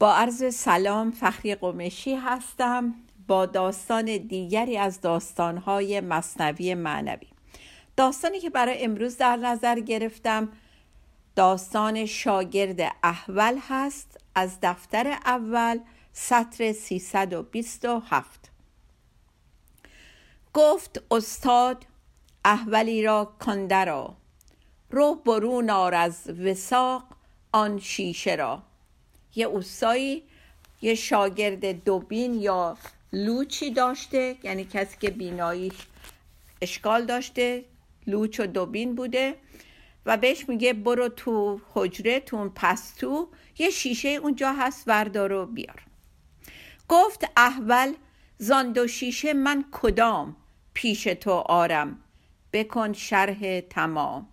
با عرض سلام فخری قمشی هستم با داستان دیگری از داستانهای مصنوی معنوی. داستانی که برای امروز در نظر گرفتم داستان شاگرد احول هست از دفتر اول سطر 327 گفت استاد احولی را کندرا رو برون آر از وساق آن شیشه را. یه اوسایی یه شاگرد دوبین یا لوچی داشته یعنی کسی که بیناییش اشکال داشته لوچ و دوبین بوده و بهش میگه برو تو حجره تو پستو یه شیشه اونجا هست وردار و بیار. گفت احول زان دو شیشه من کدام پیش تو آرم؟ بکن شرح تمام.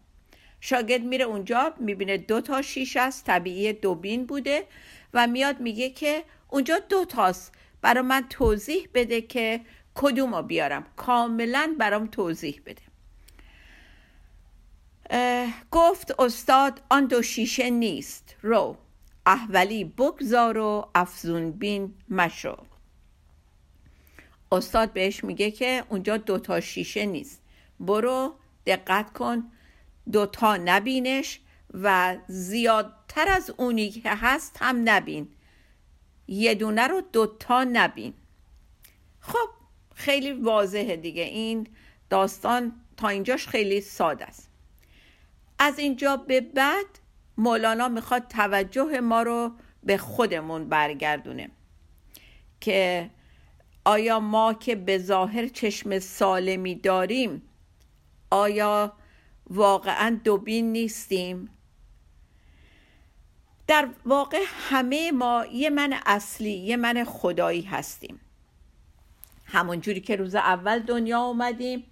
شاگرد میره اونجا می‌بینه دو تا شیشه است طبیعی دوبین بوده و میاد میگه که اونجا دو تاست. برای من توضیح بده که کدوم رو بیارم. کاملا برام توضیح بده. گفت استاد آن دو شیشه نیست. رو احولی بگذار و افزون بین مشو. استاد بهش میگه که اونجا دوتا شیشه نیست. برو دقت کن دوتا نبینش و زیادتر از اونی که هست هم نبین. یه دونه رو دوتا نبین. خب خیلی واضحه دیگه. این داستان تا اینجاش خیلی ساده است. از اینجا به بعد مولانا می‌خواد توجه ما رو به خودمون برگردونه که آیا ما که به ظاهر چشم سالمی داریم آیا واقعا دوبین نیستیم. در واقع همه ما یه من اصلی یه من خدایی هستیم. همون جوری که روز اول دنیا اومدیم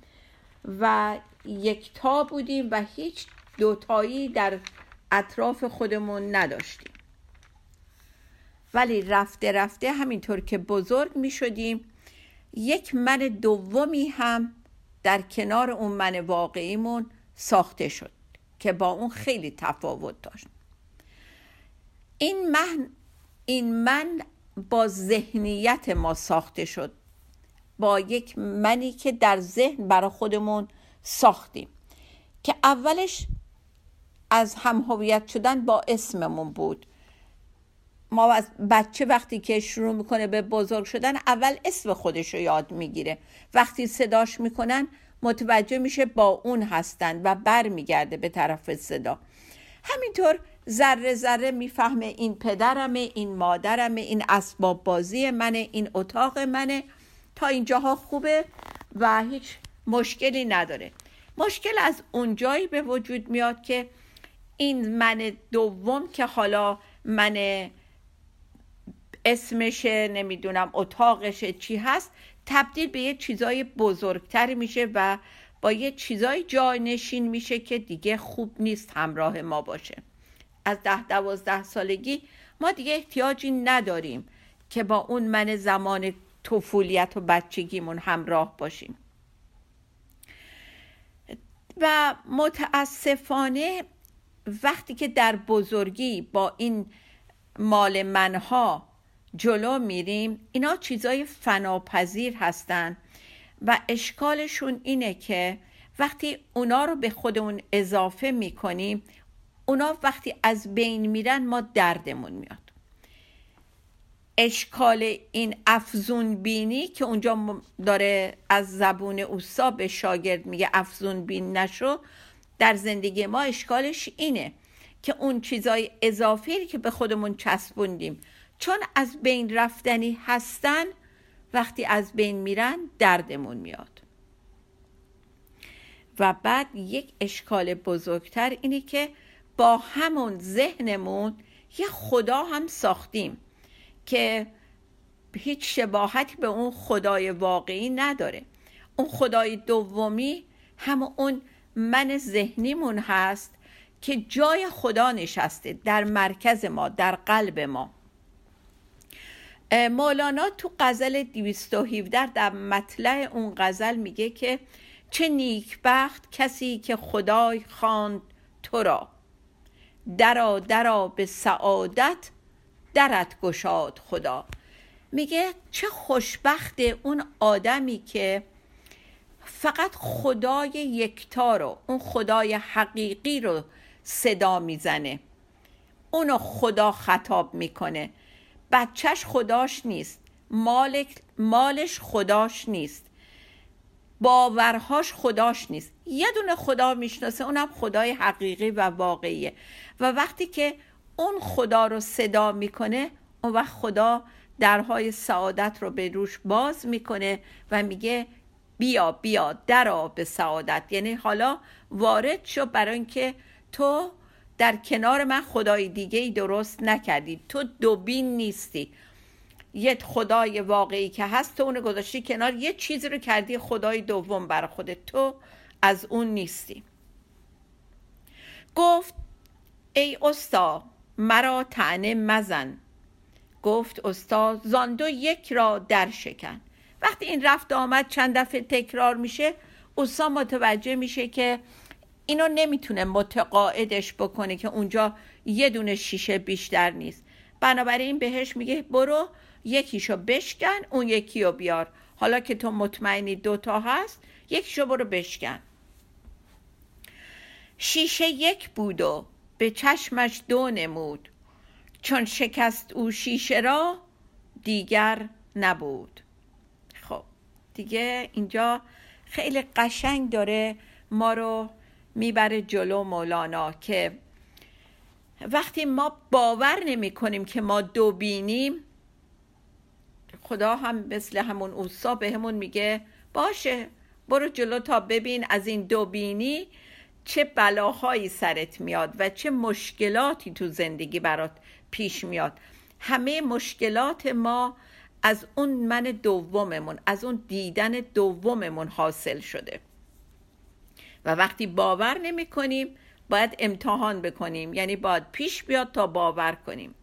و یکتا بودیم و هیچ دوتایی در اطراف خودمون نداشتیم. ولی رفته رفته همینطور که بزرگ می شدیم یک من دومی هم در کنار اون من واقعیمون ساخته شد که با اون خیلی تفاوت داشت. این من این من با ذهنیت ما ساخته شد. با یک منی که در ذهن برای خودمون ساختیم. که اولش از هم هویت شدن با اسممون بود. ما از بچه وقتی که شروع می‌کنه به بزرگ شدن اول اسم خودش رو یاد می‌گیره. وقتی صداش می‌کنن متوجه میشه با اون هستند و بر میگرده به طرف صدا. همینطور ذره ذره می‌فهمه این پدرمه این مادرمه این اسباب بازی منه این اتاق منه. تا اینجاها خوبه و هیچ مشکلی نداره. مشکل از اونجایی به وجود میاد که این من دوم که حالا من اسمشه نمی‌دونم اتاقشه چی هست تبدیل به یه چیزای بزرگتر میشه و با یه چیزای جای نشین میشه که دیگه خوب نیست همراه ما باشه. از ده دوازده سالگی ما دیگه احتیاجی نداریم که با اون من زمان طفولیت و بچگیمون همراه باشیم. و متاسفانه وقتی که در بزرگی با این مال منها جلو میریم. اینا چیزای فناپذیر هستن و اشکالشون اینه که وقتی اونا رو به خودمون اضافه می‌کنیم اونا وقتی از بین میرن ما دردمون میاد. اشکال این افزون بینی که اونجا داره از زبون اوسا به شاگرد میگه افزون بین نشو در زندگی ما اشکالش اینه که اون چیزای اضافی که به خودمون چسبوندیم چون از بین رفتنی هستن وقتی از بین میرن دردمون میاد. و بعد یک اشکال بزرگتر اینه که با همون ذهنمون یه خدا هم ساختیم که هیچ شباهتی به اون خدای واقعی نداره. اون خدای دومی هم اون من ذهنیمون هست که جای خدا نشسته در مرکز ما در قلب ما. مولانا تو غزل 217 در مطلع اون غزل میگه که چه نیکبخت کسی که خدای خواند تو را. درا درا به سعادت درت گشاد خدا. میگه چه خوشبخت اون آدمی که فقط خدای یکتا رو اون خدای حقیقی رو صدا می‌زنه. اونو خدا خطاب می‌کنه. بچهش خداش نیست. مالک مالش خداش نیست. باورهاش خداش نیست. یه دونه خدا می‌شناسه اونم خدای حقیقی و واقعیه. و وقتی که اون خدا رو صدا می‌کنه اون وقت خدا درهای سعادت رو به روش باز می‌کنه و میگه بیا بیا درا به سعادت. یعنی حالا وارد شو برای اینکه تو در کنار من خدای دیگه ای درست نکردی تو دوبین نیستی. یه خدای واقعی که هست تو اونو گذاشتی کنار. یه چیزی رو کردی خدای دوم برای خودت. تو از اون نیستی. گفت ای استا مرا تعنه مزن. گفت استاد زاندو یک را در شکن. وقتی این رفت آمد چند دفعه تکرار میشه اوسا متوجه میشه که اینو نمی‌تونه متقاعدش بکنه که اونجا یه دونه شیشه بیشتر نیست. بنابراین بهش میگه برو یکیشو بشکن اون یکی رو بیار. حالا که تو مطمئنی دوتا هست یکیشو برو بشکن. شیشه یک بود و به چشمش دو نمود. چون شکست او شیشه را دیگر نبود. خب دیگه اینجا خیلی قشنگ داره ما رو می‌بره جلو مولانا که وقتی ما باور نمی کنیم که ما دو بینیم خدا هم مثل همون اوسا به همون میگه باشه برو جلو تا ببین از این دو بینی چه بلاهایی سرت میاد و چه مشکلاتی تو زندگی برات پیش میاد. همه مشکلات ما از اون من دوممون از اون دیدن دوممون حاصل شده. و وقتی باور نمی کنیم باید امتحان بکنیم. یعنی باید پیش بیاد تا باور کنیم.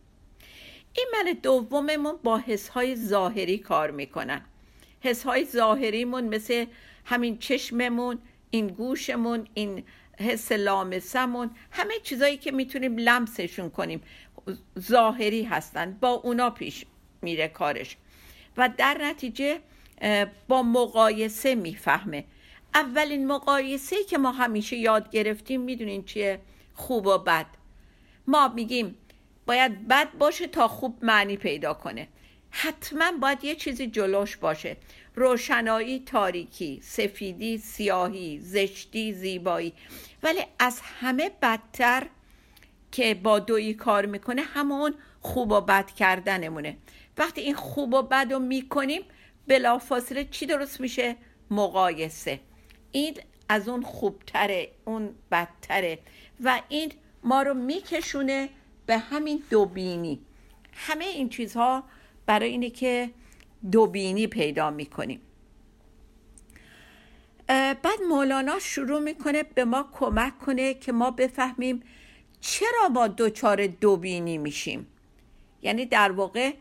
این من دوممون با حسهای ظاهری کار می‌کنن. حسهای ظاهریمون مثل همین چشممون این گوشمون این حس لامسمون همه چیزایی که می‌تونیم لمسشون کنیم. ظاهری هستن. با اونا پیش میره کارش. و در نتیجه با مقایسه می‌فهمه. اولین مقایسه که ما همیشه یاد گرفتیم می‌دونین چیه؟ خوب و بد. ما میگیم باید بد باشه تا خوب معنی پیدا کنه. حتما باید یه چیزی جلوش باشه. روشنایی تاریکی سفیدی سیاهی زشتی زیبایی. ولی از همه بدتر که با دویی کار می‌کنه همون خوب و بد کردنمونه. وقتی این خوب و بد رو می‌کنیم بلافاصله چی درست میشه؟ مقایسه. این از اون خوبتره اون بدتره و این ما رو میکشونه به همین دوبینی. همه این چیزها برای اینه که دوبینی پیدا می‌کنیم. بعد مولانا شروع می‌کنه به ما کمک کنه که ما بفهمیم چرا ما دوچار دوبینی میشیم. یعنی در واقع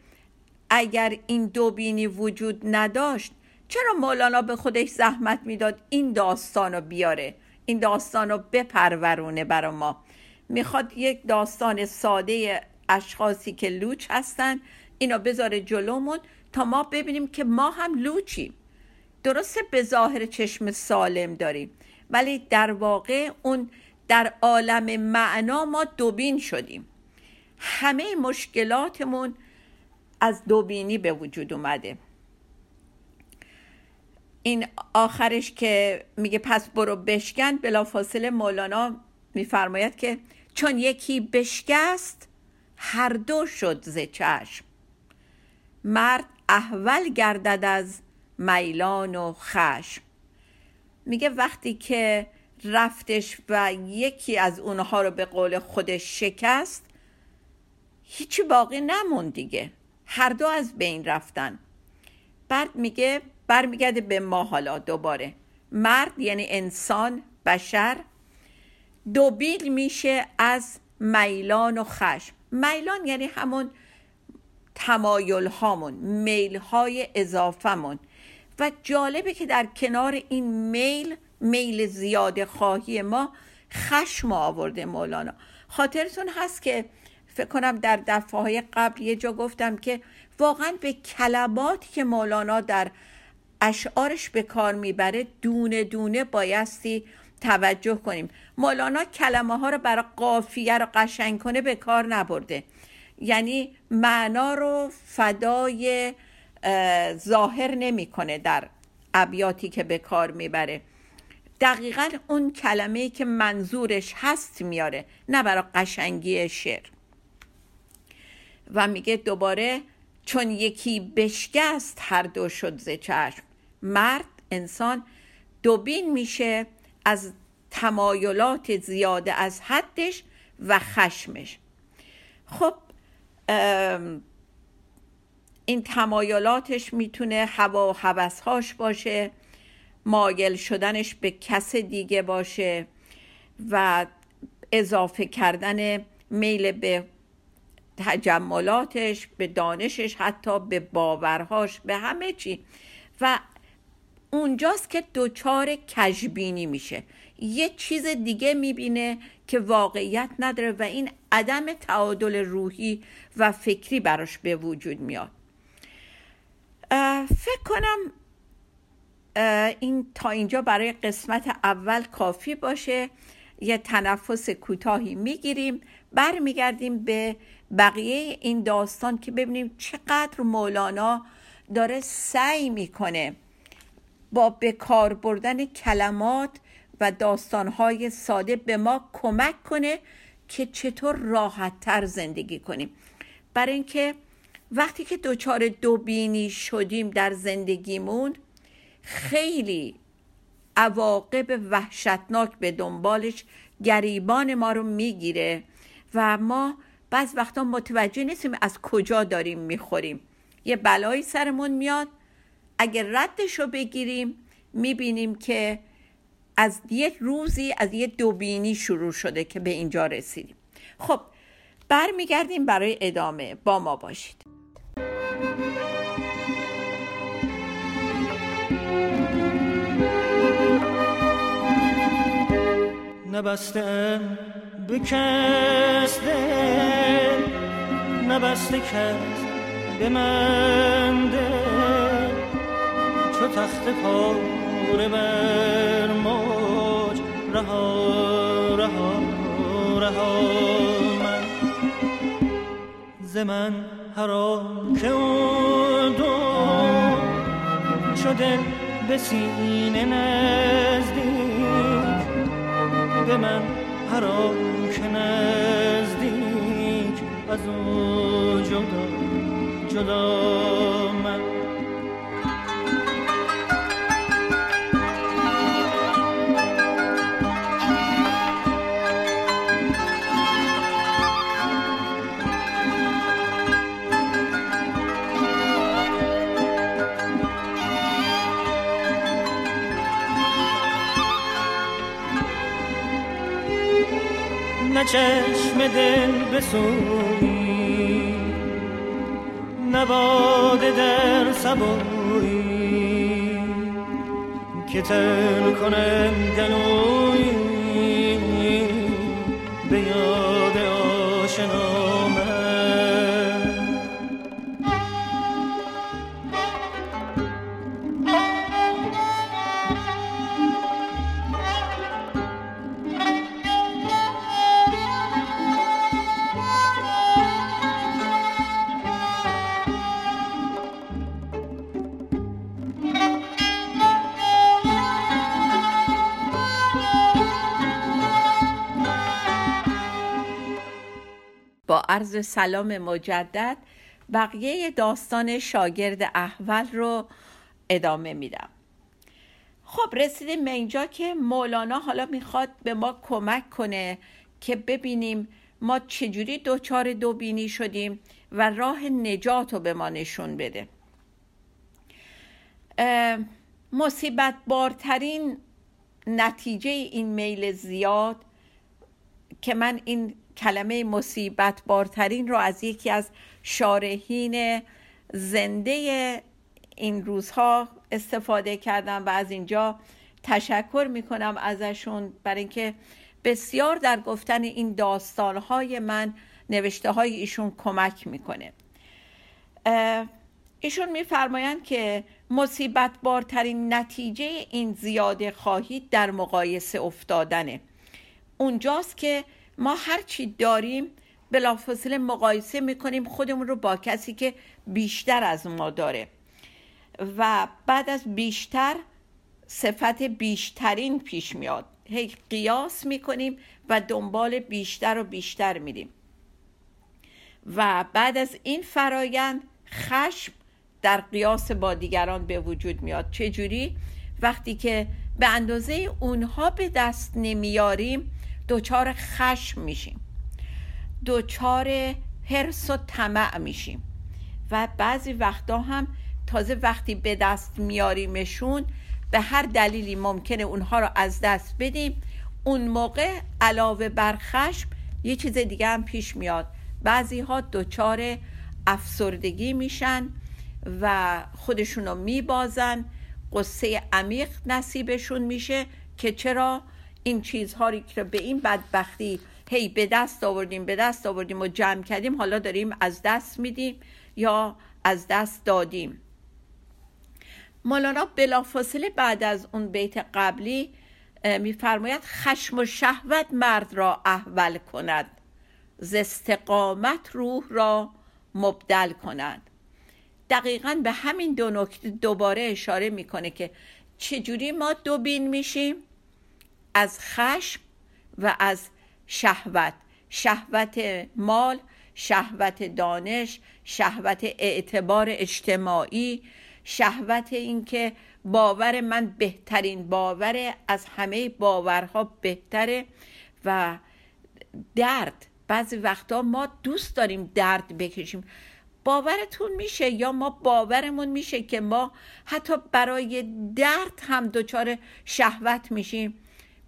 اگر این دوبینی وجود نداشت چرا مولانا به خودش زحمت می‌داد این داستان رو بیاره؟ این داستان رو بپرورونه برا ما. می‌خواد یک داستان ساده اشخاصی که لوچ هستن اینو بذاره جلومون تا ما ببینیم که ما هم لوچیم. درسته به ظاهر چشم سالم داریم ولی در واقع اون در عالم معنا ما دوبین شدیم. همه مشکلاتمون از دوبینی به وجود اومده. این آخرش که میگه پس برو بشکن بلافاصله مولانا میفرماید که چون یکی بشکست هر دو شد ز چشم. مرد احول گردد از میلان و خشم. میگه وقتی که رفتش و یکی از اونها رو به قول خودش شکست هیچی باقی نمون دیگه. هر دو از بین رفتن. بعد میگه برمیگرده به ما حالا دوباره. مرد یعنی انسان بشر. دوبیل میشه از میلان و خشم. میلان یعنی همون تمایل هامون میل های اضافمون و جالبه که در کنار این میل میل زیاد خواهی ما خشم آورده مولانا. خاطرتون هست که فکر کنم در دفعه قبل یه جا گفتم که واقعا به کلماتی که مولانا در اشعارش به کار می‌بره دونه دونه بایستی توجه کنیم. مولانا کلمه ها رو برای قافیه رو قشنگ کنه به کار نبرده. یعنی معنا رو فدای ظاهر نمی‌کنه در ابیاتی که به کار می‌بره. دقیقا اون کلمه که منظورش هست میاره نه برای قشنگی شعر. و میگه دوباره چون یکی بشکست هر دو شد ز چشم. مرد انسان دوبین میشه از تمایلات زیاده از حدش و خشمش. خب این تمایلاتش می‌تونه هوا و هوسهاش باشه مایل شدنش به کس دیگه باشه و اضافه کردن میل به تجملاتش به دانشش حتی به باورهاش به همه چی. و اونجاست که دچار کجبینی میشه. یه چیز دیگه می‌بینه که واقعیت نداره و این عدم تعادل روحی و فکری براش به وجود میاد. فکر کنم این تا اینجا برای قسمت اول کافی باشه. یه تنفس کوتاهی می‌گیریم. برمیگردیم به بقیه این داستان که ببینیم چقدر مولانا داره سعی می‌کنه با بکار بردن کلمات و داستانهای ساده به ما کمک کنه که چطور راحت تر زندگی کنیم. برای اینکه وقتی که دچار دوبینی شدیم در زندگیمون خیلی عواقب وحشتناک به دنبالش گریبان ما رو می‌گیره و ما بعض وقتا متوجه نیستیم از کجا داریم می‌خوریم. یه بلایی سرمون میاد اگر ردش رو بگیریم می‌بینیم که از یک روزی از یه دوبینی شروع شده که به اینجا رسیدیم. خب برمیگردیم برای ادامه. با ما باشید. نبسته کس نبسته کس به من چو تخت پاره بر موج. رها رها رها من. ز من هر که دو شده به سینه نزدیک. به من هر که نزدیک. از او جدا جدا چشم دل بسوی نباده در سبوی که تر کنم گلوی به یاد آشنایی عرض سلام مجدد بقیه داستان شاگرد احول رو ادامه میدم. خب رسیدیم به اینجا که مولانا حالا می‌خواد به ما کمک کنه که ببینیم ما چجوری دوچار دوبینی شدیم و راه نجات رو به ما نشون بده. مصیبت بارترین نتیجه این میل زیاد که من این کلمه مصیبت بارترین رو از یکی از شارحین زنده این روزها استفاده کردم و از اینجا تشکر می‌کنم ازشون برای اینکه بسیار در گفتن این داستانهای من نوشته های ایشون کمک می‌کنه. ایشون میفرمایند که مصیبت بارترین نتیجه این زیاده خواهید در مقایسه افتادنه. اونجاست که ما هرچی داریم بلافاصله مقایسه می‌کنیم خودمون رو با کسی که بیشتر از ما داره. و بعد از بیشتر صفت بیشترین پیش میاد. هی قیاس می‌کنیم و دنبال بیشتر و بیشتر میریم. و بعد از این فرایند خشم در قیاس با دیگران به وجود میاد. چجوری؟ وقتی که به اندازه اونها به دست نمیاریم دچار خشم میشیم. دچار حرس و طمع میشیم. و بعضی وقتا هم تازه وقتی به دست میاریمشون به هر دلیلی ممکنه اونها رو از دست بدیم اون موقع علاوه بر خشم یه چیز دیگه هم پیش میاد. بعضی ها دچار افسردگی میشن و خودشون رو میبازن. قصه عمیق نصیبشون میشه که چرا؟ این چیزها که به این بدبختی هی به دست آوردیم به دست آوردیم و جمع کردیم حالا داریم از دست میدیم یا از دست دادیم. مولانا بلافاصله بعد از اون بیت قبلی میفرماید خشم و شهوت مرد را احول کند ز استقامت روح را مبدل کند. دقیقا به همین دو نکته دوباره اشاره می‌کنه که چجوری ما دو بین میشیم؟ از خشم و از شهوت. شهوت مال شهوت دانش شهوت اعتبار اجتماعی شهوت اینکه باور من بهترین باور از همه باورها بهتره و درد. بعضی وقتا ما دوست داریم درد بکشیم. باورتون میشه یا ما باورمون میشه که ما حتی برای درد هم دچار شهوت میشیم؟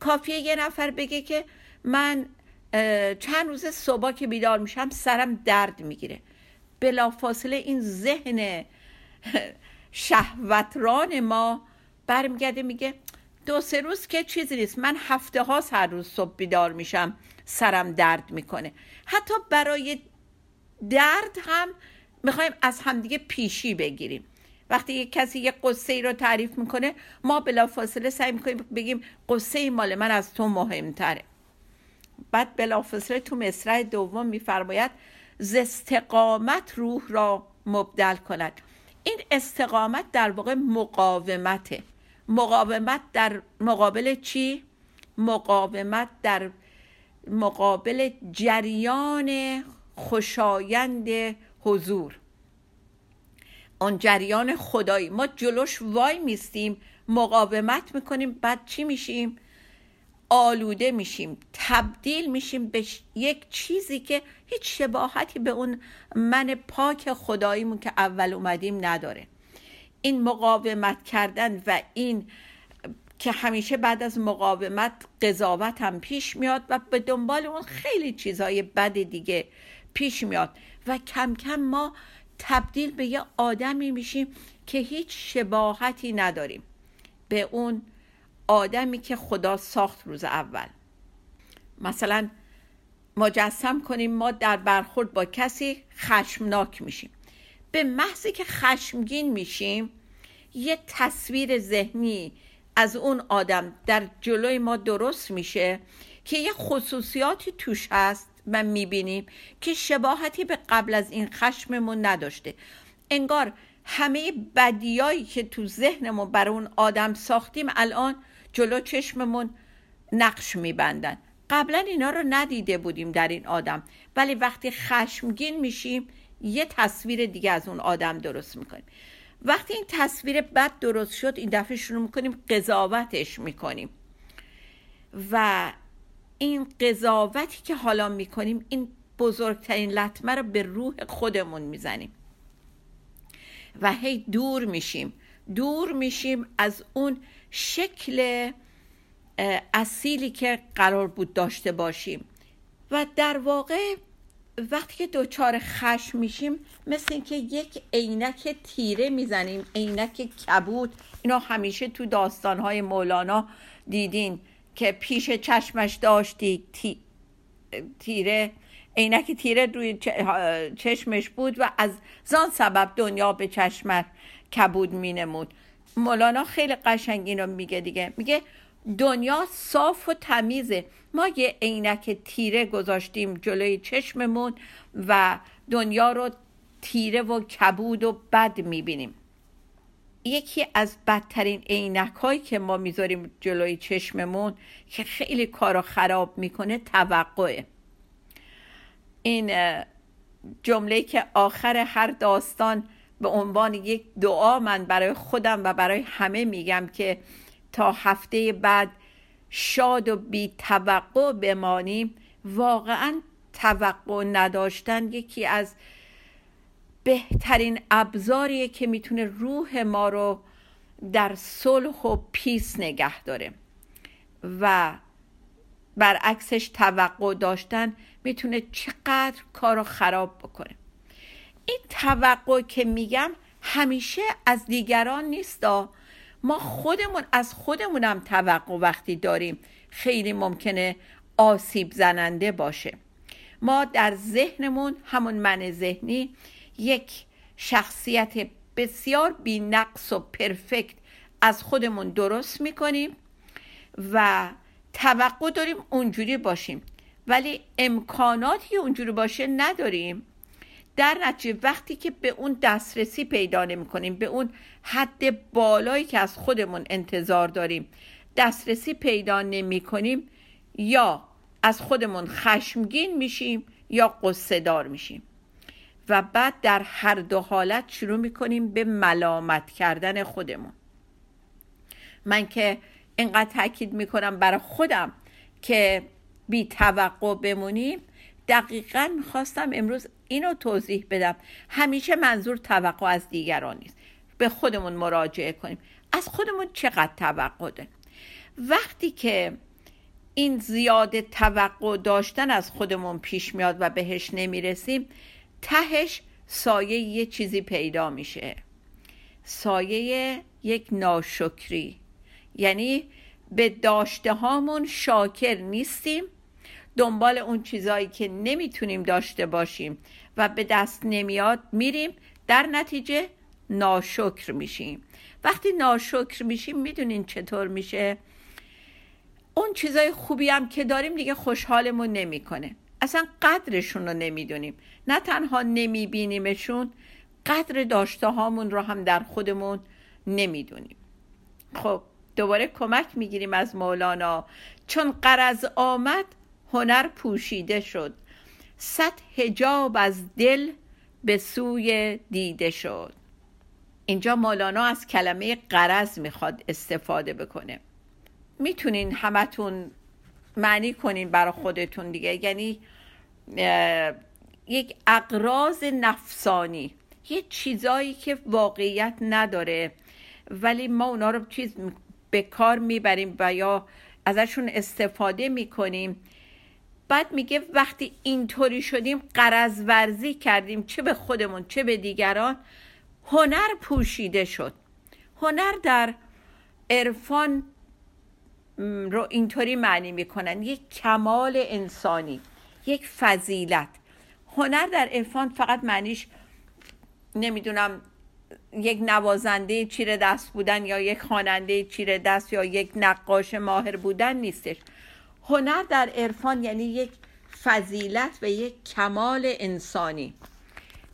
کافیه یه نفر بگه که من چند روز صبح که بیدار میشم سرم درد می‌گیره. بلافاصله این ذهن شهوتران ما برمیگرده میگه دو سه روز که چیزی نیست. من هفته ها هر روز صبح بیدار میشم سرم درد می‌کنه. حتی برای درد هم می‌خوایم از همدیگه پیشی بگیریم. وقتی یک کسی یه قصه ای رو تعریف می‌کنه ما بلافاصله سعی می‌کنیم بگیم قصه مال من از تو مهمتره. بعد بلافاصله تو مصرع دوم میفرماید ز استقامت روح را مبدل کند. این استقامت در واقع مقاومته. مقاومت در مقابل چی؟ مقاومت در مقابل جریان خوشایند حضور. اون جریان خدایی. ما جلوش وای میستیم مقاومت می‌کنیم بعد چی میشیم؟ آلوده میشیم تبدیل میشیم به یک چیزی که هیچ شباهتی به اون من پاک خداییمون که اول اومدیم نداره. این مقاومت کردن و این که همیشه بعد از مقاومت قضاوت هم پیش میاد و به دنبال اون خیلی چیزهای بد دیگه پیش میاد. و کم کم ما تبدیل به یه آدمی میشیم که هیچ شباهتی نداریم. به اون آدمی که خدا ساخت روز اول. مثلا مجسم کنیم ما در برخورد با کسی خشمناک میشیم. به محضی که خشمگین میشیم یه تصویر ذهنی از اون آدم در جلوی ما درست میشه که یه خصوصیاتی توش هست و می‌بینیم که شباهتی به قبل از این خشممون نداشته. انگار همه بدیایی که تو ذهنمون برای اون آدم ساختیم الان جلو چشممون نقش میبندن. قبلا اینا رو ندیده بودیم در این آدم ولی وقتی خشمگین میشیم یه تصویر دیگه از اون آدم درست می‌کنیم. وقتی این تصویر بد درست شد این دفعه شروع می‌کنیم قضاوتش می‌کنیم. و این قضاوتی که حالا می‌کنیم این بزرگترین لطمه رو به روح خودمون می‌زنیم. و هی دور میشیم. دور میشیم از اون شکل اصیلی که قرار بود داشته باشیم. و در واقع وقتی که دوچار خشم میشیم مثل اینکه یک عینک تیره می‌زنیم عینک کبود. اینا همیشه تو داستانهای مولانا دیدین. که پیش چشمش داشتی تیره عینک تیره روی چشمش بود و از زان سبب دنیا به چشمش کبود مینمود. مولانا خیلی قشنگ اینو میگه دیگه. میگه دنیا صاف و تمیزه. ما یه عینک تیره گذاشتیم جلوی چشممون و دنیا رو تیره و کبود و بد می‌بینیم. یکی از بدترین عینک هایی که ما می‌ذاریم جلوی چشممون که خیلی کارو خراب می‌کنه توقعه. این جمله که آخر هر داستان به عنوان یک دعا من برای خودم و برای همه میگم که تا هفته بعد شاد و بی توقع بمانیم واقعا توقع نداشتن یکی از بهترین ابزاریه که می‌تونه روح ما رو در صلح و پیس نگه داره. و برعکسش توقع داشتن می‌تونه چقدر کار رو خراب بکنه. این توقع که میگم همیشه از دیگران نیست. ما خودمون از خودمونم توقع وقتی داریم خیلی ممکنه آسیب زننده باشه. ما در ذهنمون همون من ذهنی یک شخصیت بسیار بی نقص و پرفکت از خودمون درست می‌کنیم و توقع داریم اونجوری باشیم. ولی امکاناتی اونجوری باشه نداریم. در نتیجه وقتی که به اون دسترسی پیدا نمی کنیم به اون حد بالایی که از خودمون انتظار داریم دسترسی پیدا نمی کنیم یا از خودمون خشمگین میشیم یا قصه دار میشیم. و بعد در هر دو حالت شروع می‌کنیم به ملامت کردن خودمون. من که اینقدر تاکید می‌کنم برای خودم که بی توقع بمونیم دقیقا می‌خواستم امروز اینو توضیح بدم. همیشه منظور توقع از دیگران نیست. به خودمون مراجعه کنیم. از خودمون چقدر توقع داریم؟ وقتی که این زیاد توقع داشتن از خودمون پیش میاد و بهش نمی‌رسیم تهش سایه یه چیزی پیدا میشه. سایه یک ناشکری. یعنی به داشته هامون شاکر نیستیم. دنبال اون چیزایی که نمی‌تونیم داشته باشیم و به دست نمیاد میریم. در نتیجه ناشکر میشیم. وقتی ناشکر میشیم می‌دونین چطور میشه؟ اون چیزای خوبی هم که داریم دیگه خوشحالمون نمی‌کنه. اصلا قدرشون رو نمی‌دونیم. نه تنها نمیبینیمشون قدر داشته هامون رو هم در خودمون نمی‌دونیم. خب دوباره کمک می‌گیریم از مولانا. چون قرض آمد هنر پوشیده شد. صد هجاب از دل به سوی دیده شد. اینجا مولانا از کلمه قرض می‌خواد استفاده بکنه. می‌تونین همتون معنی کنین برای خودتون دیگه. یعنی یک اقراض نفسانی. یه چیزایی که واقعیت نداره. ولی ما اونا رو چیز به کار می‌بریم و یا ازشون استفاده می‌کنیم. بعد میگه وقتی اینطوری شدیم قرض ورزی کردیم. چه به خودمون چه به دیگران. هنر پوشیده شد. هنر در عرفان رو اینطوری معنی می‌کنن. یک کمال انسانی. یک فضیلت. هنر در عرفان فقط معنیش نمی‌دونم یک نوازنده چیره دست بودن یا یک خواننده چیره دست یا یک نقاش ماهر بودن نیستش. هنر در عرفان یعنی یک فضیلت و یک کمال انسانی.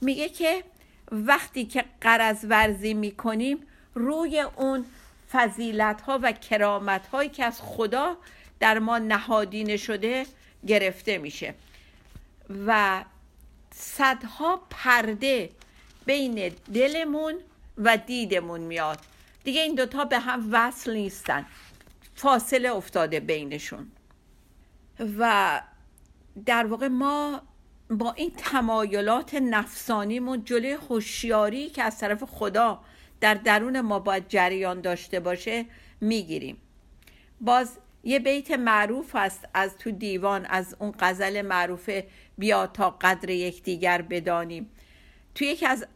میگه که وقتی که قرض ورزی می‌کنیم روی اون فضیلت ها و کرامت هایی که از خدا در ما نهادینه شده گرفته میشه. و صدها پرده بین دلمون و دیدمون میاد. دیگه این دوتا به هم وصل نیستن. فاصله افتاده بینشون. و در واقع ما با این تمایلات نفسانیمون جلوی هوشیاری که از طرف خدا در درون ما باید جریان داشته باشه می‌گیریم. باز یه بیت معروف هست از تو دیوان از اون غزل معروف بیا تا قدر یکدیگر بدانیم. توی یکی از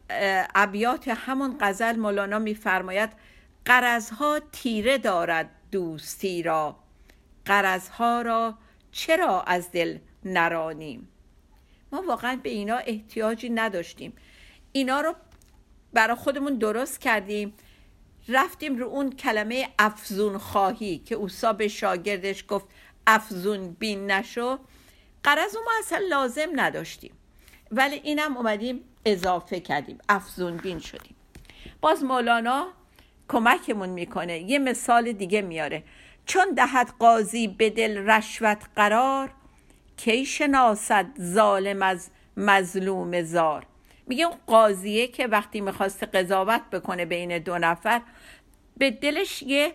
ابیات همون غزل مولانا میفرماید قرضها تیره دارد دوستی را قرضها را چرا از دل نرانیم؟ ما واقعا به اینا احتیاجی نداشتیم. اینا رو برای خودمون درست کردیم. رفتیم رو اون کلمه افزون خواهی که اوسا به شاگردش گفت افزون بین نشو. قرض ما اصلا لازم نداشتیم ولی اینم اومدیم اضافه کردیم افزون بین شدیم. باز مولانا کمکمون می‌کنه یه مثال دیگه میاره. چون دهد قاضی به دل رشوت قرار کی شناسد ظالم از مظلوم زار؟ میگه اون قاضیه که وقتی می‌خواست قضاوت بکنه بین دو نفر به دلش یه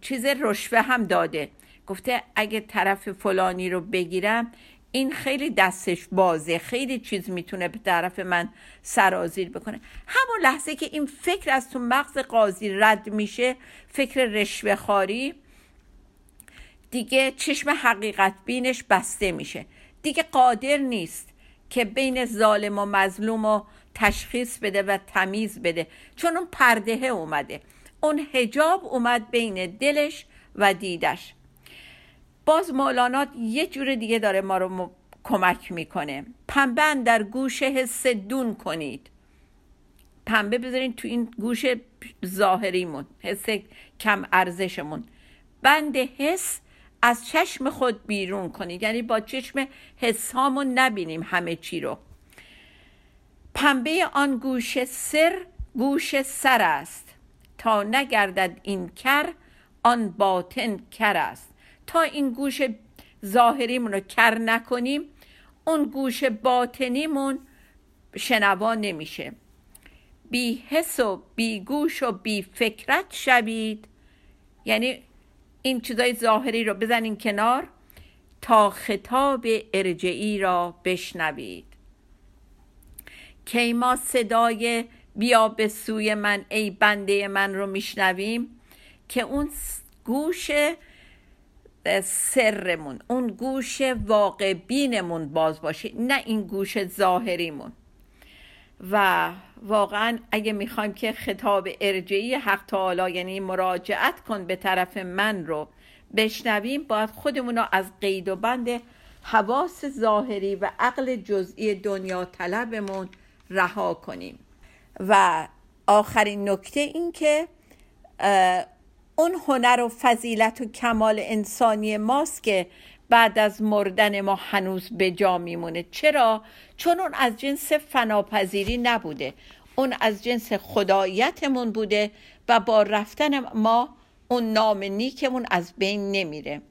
چیز رشوه هم داده. گفته اگه طرف فلانی رو بگیرم این خیلی دستش بازه خیلی چیز می‌تونه به طرف من سرازیر بکنه. همون لحظه که این فکر از تو مغز قاضی رد میشه فکر رشوه خاری دیگه چشم حقیقت بینش بسته میشه. دیگه قادر نیست. که بین ظالم و مظلوم و تشخیص بده و تمیز بده. چون اون پردهه اومده. اون هجاب اومد بین دلش و دیدش. باز مولانا یه جور دیگه داره ما رو کمک می‌کنه. پنبه در گوش حس دون کنید. پنبه بذارین تو این گوش ظاهریمون حس کم ارزشمون. بند حس از چشم خود بیرون کنید یعنی با چشم حس هامون نبینیم همه چی رو. پنبه آن گوش سر گوش سر است. تا نگردد این کر آن باطن کر است. تا این گوش ظاهریمون رو کر نکنیم اون گوش باطنیمون شنوا نمیشه. بی حس و بی گوش و بی فکرت شوید. یعنی این چیزای ظاهری رو بزنین کنار تا خطاب ارجعی را بشنوید. کی ما صدای بیا به سوی من ای بنده من رو میشنویم که اون گوش سرمون اون گوش واقع بینمون باز باشه نه این گوش ظاهریمون. و واقعا اگه می‌خوایم که خطاب ارجعی حق تعالی یعنی مراجعت کن به طرف من رو بشنویم باید خودمون رو از قید و بند حواس ظاهری و عقل جزئی دنیا طلبمون رها کنیم. و آخرین نکته این که اون هنر و فضیلت و کمال انسانی ماست که بعد از مردن ما هنوز به جا میمونه. چرا؟ چون اون از جنس فناپذیری نبوده. اون از جنس خدایتمون بوده و با رفتن ما اون نام نیکمون از بین نمیره.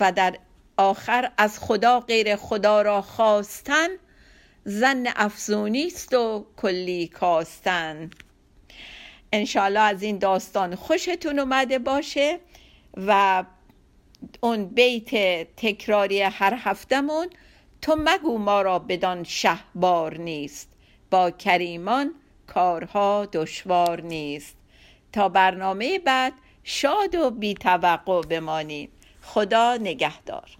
و در آخر از خدا غیر خدا را خواستن زن افزونی است و کلی کاستن. انشالله از این داستان خوشتون اومده باشه و اون بیت تکراری هر هفتمون تو مگو ما را بدان شهبار نیست. با کریمان کارها دشوار نیست. تا برنامه بعد شاد و بی توقع بمانید خدا نگهدار.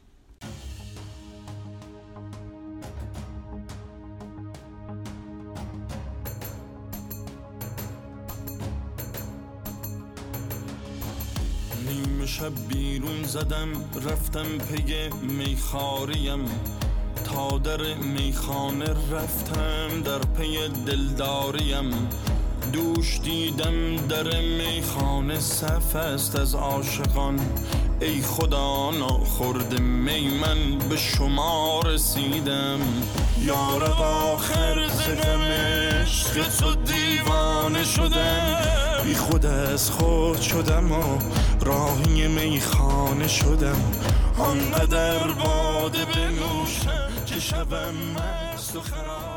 شب بیرون زدم رفتم پی میخاریم. تا در میخانه رفتم در پی دلداریم. دوش دیدم در میخانه صف است از عاشقان. ای خدا ناخورد می من به شما رسیدم. یارب آخر زدم عشق تو دیوانه شدم. بی خود از خود شدم و راهی میخانه شدم. آنقدر باده بنوشم که شبم مست و خراب.